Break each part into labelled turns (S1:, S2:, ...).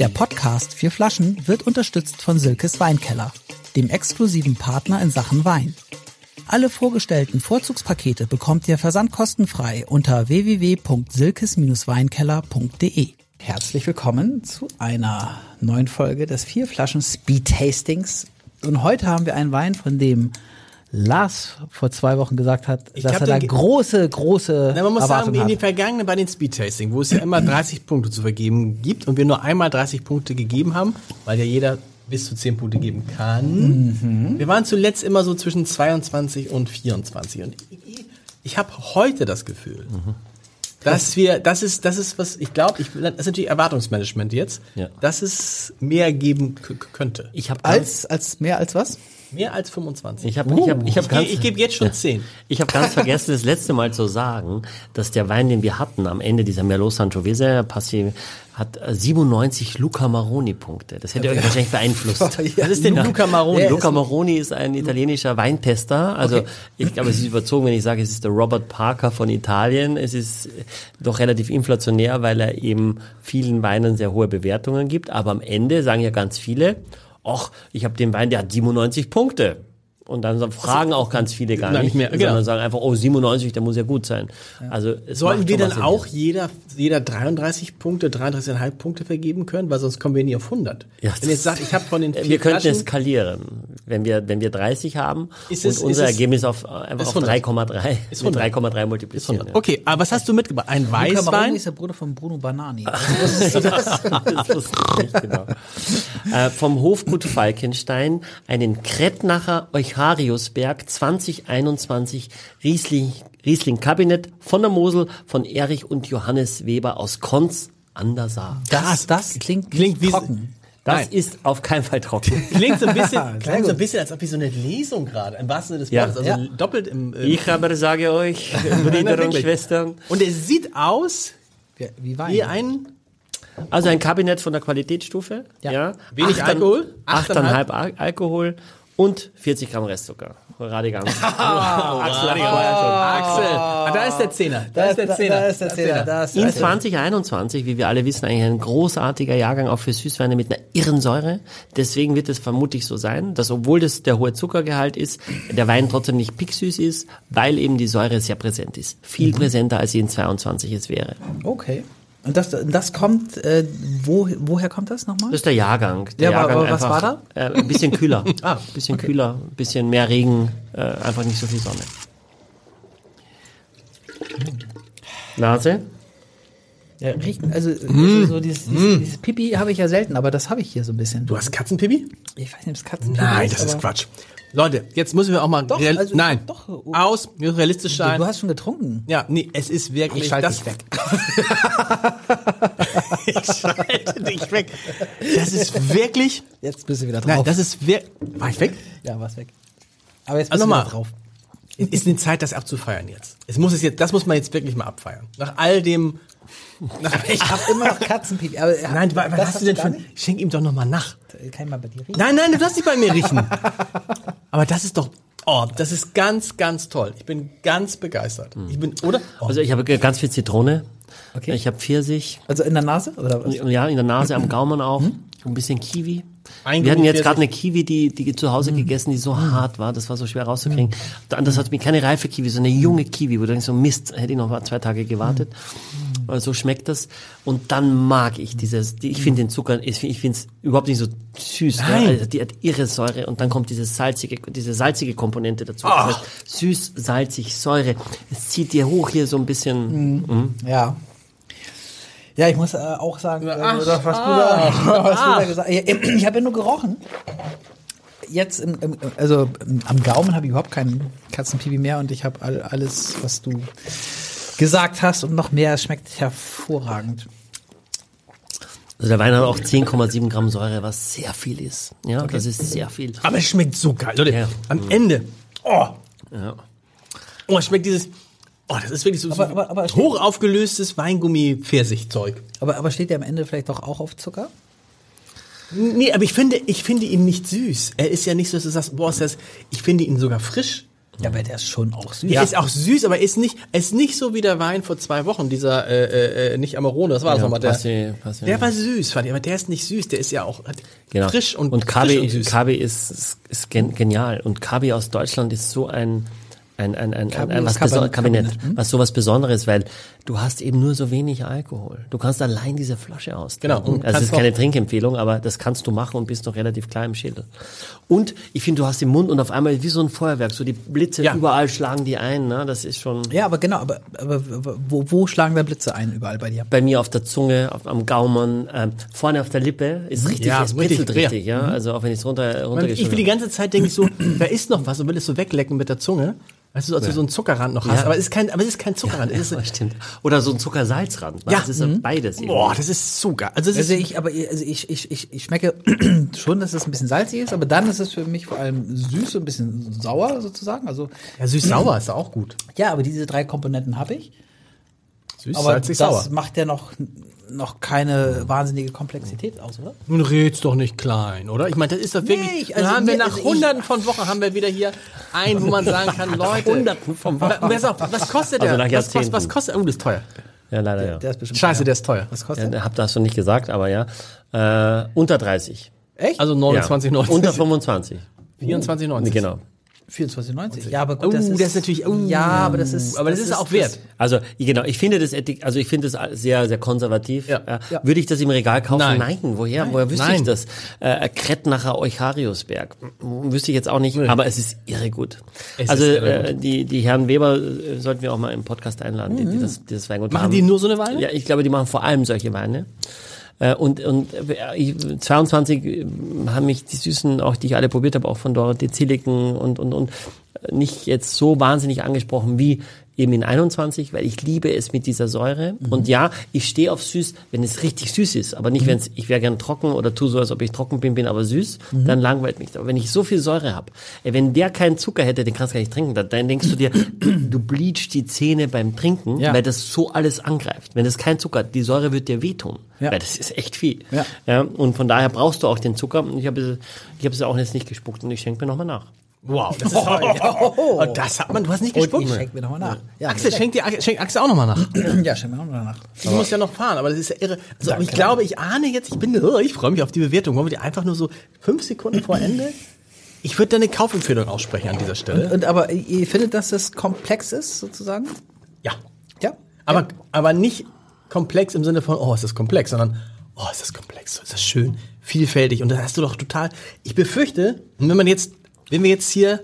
S1: Der Podcast Vier Flaschen wird unterstützt von Silkes Weinkeller, dem exklusiven Partner in Sachen Wein. Alle vorgestellten Vorzugspakete bekommt ihr versandkostenfrei unter www.silkes-weinkeller.de. Herzlich willkommen zu einer neuen Folge des Vier Flaschen Speed Tastings. Und heute haben wir einen Wein, von dem Lars vor zwei Wochen gesagt hat,
S2: Ich
S1: dass er da große, große
S2: Na, man muss sagen,
S1: Erwartungen
S2: in den vergangenen bei den Speedtasting, wo es ja immer 30 Punkte zu vergeben gibt und wir nur einmal 30 Punkte gegeben haben, weil ja jeder bis zu 10 Punkte geben kann. Wir waren zuletzt immer so zwischen 22 und 24 und ich, ich habe heute das Gefühl, dass wir, das ist, das ist was, ich glaube, ich, das ist natürlich Erwartungsmanagement jetzt,
S3: Ja.
S2: dass es mehr geben könnte.
S3: Ich habe
S1: Als, als mehr als was?
S2: Mehr als 25.
S3: ich habe, ich habe, ich habe
S2: ich,
S3: ganz,
S2: ge- ich gebe jetzt schon 10.
S3: ich habe ganz vergessen, das letzte Mal zu sagen, dass der Wein, den wir hatten am Ende dieser Merlot Sangiovese Passi, hat äh, 97 Luca Maroni Punkte. Das hätte euch wahrscheinlich beeinflusst.
S2: Was ist denn Luca Maroni?
S3: Luca Maroni ist ein italienischer Weintester. Also ich glaube, es ist überzogen, wenn ich sage, es ist der Robert Parker von Italien. Es ist doch relativ inflationär, weil er eben vielen Weinen sehr hohe Bewertungen gibt. Aber am Ende sagen ja ganz viele, ach, ich habe den Wein, der hat 97 Punkte. Und dann fragen auch ganz viele gar nicht,
S2: nicht mehr,
S3: sondern
S2: genau.
S3: sagen einfach, oh, 97, der muss ja gut sein. Also es
S2: Sollten wir dann auch jeder, jeder 33 Punkte, 33,5 Punkte vergeben können? Weil sonst kommen wir nie auf 100.
S3: Ja,
S2: Wenn jetzt sagt, ich habe von den vier
S3: Wir könnten
S2: Flaschen,
S3: es skalieren. Wenn wir, wenn wir 30 haben
S2: Ist
S3: und
S2: es-
S3: unser
S2: ist es-
S3: Ergebnis auf, einfach
S2: ist
S3: auf
S2: 100.
S3: 3,3
S2: Ist
S3: mit
S2: 100.
S3: 3,3 multiplizieren. ja.
S2: Okay, aber was hast du mitgebracht? Ein
S1: Luca Maroni
S2: Weißwein?
S1: ist der Bruder von Bruno Banani.
S3: Das wusste ich nicht genau. äh, vom Hofgut Falkenstein einen Krettnacher Euchariusberg 2021 Riesling, Riesling Kabinett von der Mosel von Erich und Johannes Weber aus Konz an der Saar.
S1: Das, das klingt,
S2: Klingt wie-
S1: trocken.
S3: Das
S2: Nein.
S3: ist auf keinen Fall trocken.
S2: Klingt so ein bisschen, klingt so ein bisschen, als ob wie so eine Lesung gerade, im wahrsten Sinne des
S3: Ja.
S2: Wortes. Also
S1: Ja.
S2: doppelt im, äh,
S3: Ich aber sage euch, Brüder und. Schwestern,
S2: Und es sieht aus
S1: Wie, wie Wein.
S2: wie ein,
S3: also ein Kabinett von der Qualitätsstufe.
S1: Ja.
S3: Ja.
S2: Wenig
S3: Achtern-
S2: Alkohol?
S3: 8,5 Al Alkohol und 40 Gramm Restzucker. Radigan. Axel,
S2: Axel, ah, da ist der Zehner. Da, ist der Zehner.
S1: Da ist der Zehner. Da ist
S3: In
S1: der Zehner.
S3: 2021, wie wir alle wissen, eigentlich ein großartiger Jahrgang auch für Süßweine mit einer irren Säure. Deswegen wird es vermutlich so sein, dass obwohl das der hohe Zuckergehalt ist, der Wein trotzdem nicht picksüß ist, weil eben die Säure sehr präsent ist. Viel präsenter, als sie in 22 es wäre.
S1: Okay. Und das, das kommt, äh, wo, woher kommt das nochmal?
S3: Das ist der Jahrgang. Der
S1: Ja, aber-
S3: Jahrgang
S1: aber was
S3: einfach,
S1: war
S3: Äh, ein bisschen kühler. ah, ein bisschen kühler, ein bisschen mehr Regen, äh, einfach nicht so viel Sonne. Nase?
S1: Ja, riecht, also, also so dieses, dieses, dieses Pipi habe ich ja selten, aber das habe ich hier so ein bisschen.
S2: Du hast Katzenpipi?
S1: Ich weiß nicht, ob es Katzenpipi
S2: Nein, das ist
S1: aber-
S2: Quatsch. Leute, jetzt müssen wir auch mal,
S1: Doch, also-
S2: nein,
S1: doch.
S2: aus, wir müssen realistisch sein.
S1: du hast schon getrunken.
S2: ja, nee, es ist wirklich,
S1: Ich schalte
S2: das,
S1: dich weg.
S2: ich schalte dich weg. Das ist wirklich,
S1: Jetzt bist du wieder drauf.
S2: nein, das ist wirklich, war ich weg?
S1: ja, war's weg. Aber jetzt bist
S2: Also
S1: du
S2: mal.
S1: wieder drauf.
S2: Ist eine Zeit, das abzufeiern jetzt. Es muss es jetzt, das muss man jetzt wirklich mal abfeiern. Nach all dem, nach,
S1: Ich habe immer noch Katzenpipi. Aber,
S2: nein, was,
S1: das
S2: hast du denn für, schenk ihm doch noch mal nach.
S1: Kann ich mal bei dir riechen?
S2: Nein, nein, du darfst nicht bei mir riechen. Aber das ist doch, oh, das ist ganz, ganz toll. Ich bin ganz begeistert. Ich bin, oder? Oh,
S3: Also ich habe ganz viel Zitrone.
S1: Okay.
S3: Ich habe Pfirsich.
S1: Also in der Nase? Oder was?
S3: Ja, in der Nase, am Gaumen auch. Ein bisschen Kiwi.
S2: Ein
S3: Wir hatten jetzt gerade eine Kiwi, die, die zu Hause gegessen, die so hart war. Das war so schwer rauszukriegen. Und das hat mir keine reife Kiwi, so eine junge Kiwi, wo du denkst, so Mist, hätte ich noch mal zwei Tage gewartet. Aber So schmeckt das. Und dann mag ich dieses, die, ich finde den Zucker, ich finde es überhaupt nicht so süß. Ne?
S2: Nein.
S3: Also die hat irre Säure und dann kommt diese salzige, diese salzige Komponente dazu. Das heißt, süß, salzig, Säure. Es zieht dir hoch hier so ein bisschen.
S1: Ja. Ja, ich muss äh, auch sagen, äh, was, du da, was du da gesagt hast. Ich habe ja nur gerochen. Jetzt, im, im, also im, am Gaumen habe ich überhaupt keinen Katzenpipi mehr und ich habe all, alles, was du gesagt hast und noch mehr. Es schmeckt hervorragend.
S3: Also der Wein hat auch 10,7 Gramm Säure, was sehr viel ist. Ja, das ist sehr viel.
S2: aber es schmeckt so geil. Leute,
S3: Ja.
S2: am Ende, oh,
S3: Ja.
S2: oh, es schmeckt dieses, oh, das ist wirklich so, so
S1: Aber- aber- aber-
S2: hoch aufgelöstes Weingummi-Pfirsichzeug.
S1: Aber, aber steht der am Ende vielleicht doch auch auf Zucker?
S2: Nee, aber ich finde, ich finde ihn nicht süß. Er ist ja nicht so, dass du sagst, boah, ist das, ich finde ihn sogar frisch.
S1: Ja, aber der ist schon auch süß.
S2: Er ist auch süß, aber ist nicht, ist nicht so wie der Wein vor zwei Wochen, dieser, äh, äh, nicht Amarone, das war das
S3: Ja,
S2: nochmal, der,
S3: Passi- Passi-
S2: der war süß, fand ich, aber der ist nicht süß, der ist ja auch
S3: Genau.
S2: frisch und,
S3: und
S2: frisch
S3: Kabi,
S2: und süß.
S3: Kabi ist, ist, ist gen genial. Und Kabi aus Deutschland ist so ein, ein, ein, ein, ein,
S1: Kabi
S3: ein was
S1: Kabinett,
S3: Besonderes, Kabinett,
S1: Kabinett, hm?
S3: was sowas Besonderes, weil du hast eben nur so wenig Alkohol. Du kannst allein diese Flasche austrinken.
S2: Genau, und
S3: Also es ist keine Trinkempfehlung, aber das kannst du machen und bist noch relativ klar im Schädel. Und ich finde, du hast den Mund und auf einmal wie so ein Feuerwerk, so die Blitze
S2: Ja.
S3: überall schlagen die ein, ne? Das ist schon
S1: Ja, aber genau, aber, aber wo, wo schlagen da Blitze ein überall bei dir?
S3: bei mir auf der Zunge, auf, am Gaumen, ähm, vorne auf der Lippe ist richtig,
S2: Ja,
S3: es
S2: richtig,
S3: britzelt
S2: ja.
S3: richtig, ja. Also auch wenn ich es runter,
S2: Man, ich will die ganze Zeit denke ich so, da ist noch was und will es so weglecken mit der Zunge. Weißt du, so, als du so einen Zuckerrand noch hast.
S3: Ja.
S2: Aber es ist kein, aber es ist kein Zuckerrand. es ist,
S3: Ja, stimmt. Oder so ein Zuckersalzrand. ne?
S2: Ja.
S3: Das ist ja beides. irgendwie.
S2: boah, das ist so geil. Also,
S1: Also
S2: ist,
S1: ich, aber also ich, ich, ich, ich schmecke schon, dass es ein bisschen salzig ist, aber dann ist es für mich vor allem süß und ein bisschen sauer sozusagen. Also
S2: ja, süß-sauer ist auch gut.
S1: ja, aber diese drei Komponenten habe ich.
S2: Süß,
S1: Aber
S2: salzig,
S1: das
S2: sauer.
S1: macht ja noch noch keine wahnsinnige Komplexität aus, oder?
S2: Nun red's doch nicht klein, oder? Ich meine, das ist doch wirklich.
S1: Nee, ich-
S2: dann
S1: also
S2: haben wir
S1: mir-
S2: nach
S1: also ich-
S2: hunderten von Wochen haben wir wieder hier einen, wo man sagen kann, Leute.
S3: Hunderten von Wochen.
S2: Was kostet der?
S3: Also nach
S2: was, was,
S3: Jahrzehnten.
S2: was kostet? Oh, das ist teuer.
S3: Ja, leider ja.
S1: Der ist bestimmt
S2: Scheiße,
S1: teuer.
S2: der ist teuer.
S1: Was
S3: ja
S1: kostet der?
S3: hab das du nicht gesagt, aber ja. Äh, unter 30.
S1: Echt?
S2: Also 29,90.
S3: Ja. Unter 25.
S2: 24,90.
S3: Genau.
S1: 24,90. Ja, aber gut,
S2: Oh,
S1: das, ist,
S2: das ist natürlich- oh.
S1: ja, aber das ist,
S2: Aber das, ist auch wert.
S3: Also genau, ich finde das Etik also ich finde das sehr sehr konservativ.
S2: Ja.
S3: Äh,
S1: Ja.
S3: Würde ich das im Regal kaufen?
S2: Nein.
S3: Nein. Woher? Woher wüsste
S2: Nein.
S3: ich das? Äh, Krettnacher Euchariusberg. Wüsste ich jetzt auch nicht, aber es ist irre gut.
S2: Es
S3: also
S2: ist irre
S3: äh, die die Herren Weber äh, sollten wir auch mal im Podcast einladen, die, die das dieses Weingut
S2: Machen
S3: haben.
S2: die nur so eine Weine?
S3: Ja, ich glaube, die machen vor allem solche Weine. Äh, Und, und äh, ich- 22 äh, haben mich die Süßen, auch die ich alle probiert habe, auch von Dorothee Zilliken und, und, und äh, nicht jetzt so wahnsinnig angesprochen wie eben in 21, weil ich liebe es mit dieser Säure. Und ja, ich stehe auf süß, wenn es richtig süß ist, aber nicht, wenn es, ich wäre gern trocken oder tu so, als ob ich trocken bin, bin aber süß, dann langweilt mich. Aber wenn ich so viel Säure habe, wenn der keinen Zucker hätte, den kannst du gar nicht trinken, dann, denkst du dir, du bleachst die Zähne beim Trinken,
S1: Ja.
S3: weil das so alles angreift. Wenn das kein Zucker hat, die Säure wird dir wehtun.
S1: Ja.
S3: Weil das ist echt viel.
S1: Ja.
S3: Ja, und von daher brauchst du auch den Zucker. Ich habe ich habe es auch jetzt nicht gespuckt und ich schenke mir nochmal nach.
S2: Wow, das ist toll. Und das hat man, du hast nicht
S1: Und
S2: gespuckt.
S1: ich schenke mir nochmal nach. Ja,
S2: Axel, schenk dir, schenk Axel auch nochmal nach.
S1: ja, schenk mir auch noch nach.
S2: Ich muss ja noch fahren, aber das ist ja irre. Also, aber ich glaube, ich ahne jetzt, ich bin, oh, ich freue mich auf die Bewertung. Wollen wir die einfach nur so fünf Sekunden vor Ende? Ich würde da eine Kaufempfehlung aussprechen an dieser Stelle.
S1: Und aber ihr findet, dass das komplex ist, sozusagen?
S2: Ja.
S1: Ja.
S2: Aber, aber nicht komplex im Sinne von, oh, ist das komplex, sondern, oh, ist das komplex, ist das schön, vielfältig. Und da hast du doch total, ich befürchte, wenn man jetzt, wenn wir jetzt hier,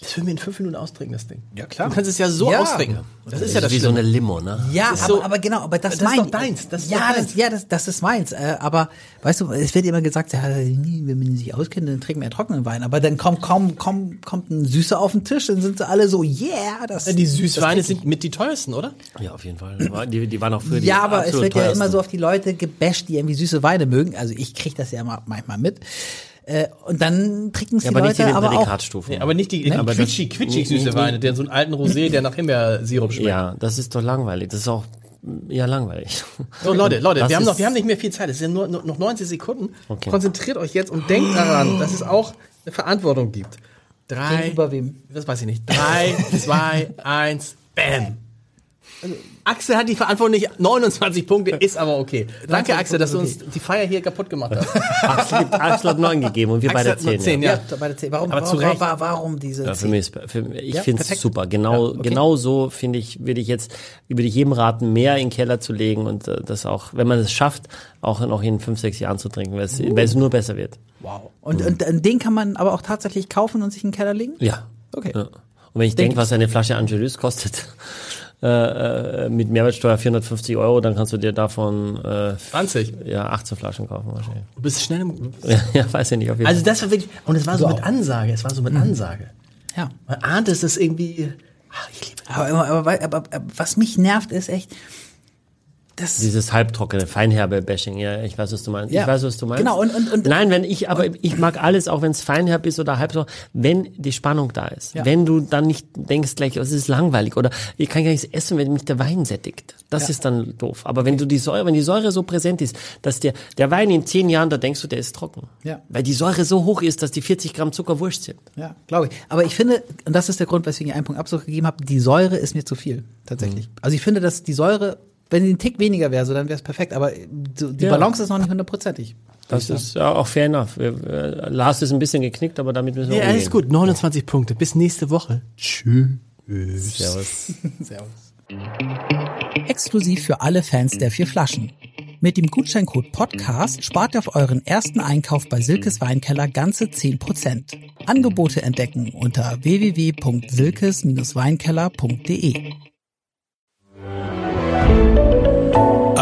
S2: das würden wir in fünf Minuten austrinken, das Ding.
S1: Ja, klar.
S2: Du kannst es ja so
S1: Ja.
S2: austrinken. Das ist ja das
S3: wie so
S2: Schlimme.
S3: eine Limo, ne?
S1: Ja,
S2: ist
S1: aber,
S2: so-
S1: aber genau, aber das,
S2: Das ist
S1: mein
S2: doch deins, das ist
S1: ja,
S2: doch deins.
S1: Das, ja, das, das ist meins. Äh, aber weißt du, es wird immer gesagt, ja, wenn man sich auskennt, dann trinken wir ja trockenen Wein. Aber dann kommt kaum, kaum kommt ein Süßer auf den Tisch, dann sind sie alle so, yeah, das.
S2: Die Süßweine sind mit die teuersten, oder?
S3: Ja, auf jeden Fall. Die, die waren auch für die
S1: ja, aber es wird ja
S3: teuersten.
S1: immer so auf die Leute gebasht, die irgendwie süße Weine mögen. Also ich krieg das ja immer, manchmal mit. Äh, und dann trinken es
S3: ja,
S1: die
S3: aber nicht
S1: Leute
S3: in den
S1: aber auch.
S3: Prädikatstufen.
S2: aber nicht die,
S3: aber das-
S2: quitschig, quitschig süße Weine, der so einen alten Rosé, der nach Himbeersirup schmeckt.
S3: Ja, das ist doch langweilig. Das ist auch ja langweilig.
S2: So, Leute, Leute,
S3: Das
S2: wir haben noch, wir haben nicht mehr viel Zeit. Es sind nur, nur noch 90 Sekunden.
S3: Okay.
S2: Konzentriert euch jetzt und denkt daran, dass es auch eine Verantwortung gibt. Drei.
S1: Gegenüber wem?
S2: Das weiß ich nicht. Drei, zwei, eins, bam. Axel hat die Verantwortung nicht. 29 Punkte ist aber okay. Danke, Axel, dass du uns die Feier hier kaputt gemacht hast.
S3: Axel, gibt, Axel hat neun gegeben und wir
S2: Axel
S3: beide
S2: hat nur
S3: zehn.
S2: zehn,
S3: ja.
S2: ja.
S1: Ja, bei der 10. Warum,
S2: Aber zu
S1: warum,
S2: Recht.
S1: warum, warum diese
S3: Ja, für
S1: 10?
S3: mich ist, für, ich
S1: Ja,
S3: finde es super. Genau,
S1: Ja, okay.
S3: genau so finde ich, würde ich jetzt, würde ich jedem raten, mehr in den Keller zu legen und äh, das auch, wenn man es schafft, auch noch in fünf, sechs Jahren zu trinken, weil es,
S1: Uh.
S3: weil es nur besser wird.
S1: Wow. Und, und, und den kann man aber auch tatsächlich kaufen und sich in den Keller legen?
S3: Ja.
S1: Okay.
S3: Ja. Und wenn ich denke, was eine Flasche Angelus kostet, äh, äh, mit Mehrwertsteuer 450 Euro, dann kannst du dir davon äh,
S2: 20.
S3: ja 18 Flaschen kaufen wahrscheinlich.
S2: Du bist schnell im.
S3: Ja, ja, weiß ich nicht. Auf jeden
S2: Also das war wirklich. Und es war so mit Ansage. Es war so mit Ansage.
S1: Ja.
S2: Man ahnt es, dass irgendwie. Ach, ich liebe
S1: Aber, aber, aber, aber, aber was mich nervt, ist echt,
S3: das Dieses halbtrockene, feinherbe Bashing, ja, ich weiß, was du meinst.
S1: Ja.
S3: Ich weiß, was du meinst.
S1: Genau, und, und, und
S3: Nein, wenn ich, aber ich mag alles, auch wenn es feinherb ist oder halbtrocken, wenn die Spannung da ist.
S1: Ja.
S3: Wenn du dann nicht denkst gleich, oh, es ist langweilig oder ich kann gar nichts essen, wenn mich der Wein sättigt. Das
S1: Ja.
S3: ist dann doof. Aber wenn du die Säure, wenn die Säure so präsent ist, dass der, der Wein in zehn Jahren, da denkst du, der ist trocken.
S1: Ja.
S3: Weil die Säure so hoch ist, dass die 40 Gramm Zucker wurscht sind.
S1: Ja, glaube ich. Aber ich finde, und das ist der Grund, weswegen ich einen Punkt Abzug gegeben habe, die Säure ist mir zu viel, tatsächlich.
S3: Mhm.
S1: Also ich finde, dass die Säure, wenn sie ein Tick weniger wäre, so, dann wäre es perfekt. Aber so, die
S3: Ja.
S1: Balance ist noch nicht hundertprozentig.
S3: Das ist ja auch fair enough. Wir- wir- Lars ist ein bisschen geknickt, aber damit müssen wir
S2: Ja, alles gut. 29 Punkte. Bis nächste Woche. Tschüss.
S3: Servus.
S1: Exklusiv für alle Fans der vier Flaschen. Mit dem Gutscheincode Podcast spart ihr auf euren ersten Einkauf bei Silkes Weinkeller ganze 10%. Angebote entdecken unter www.silkes-weinkeller.de.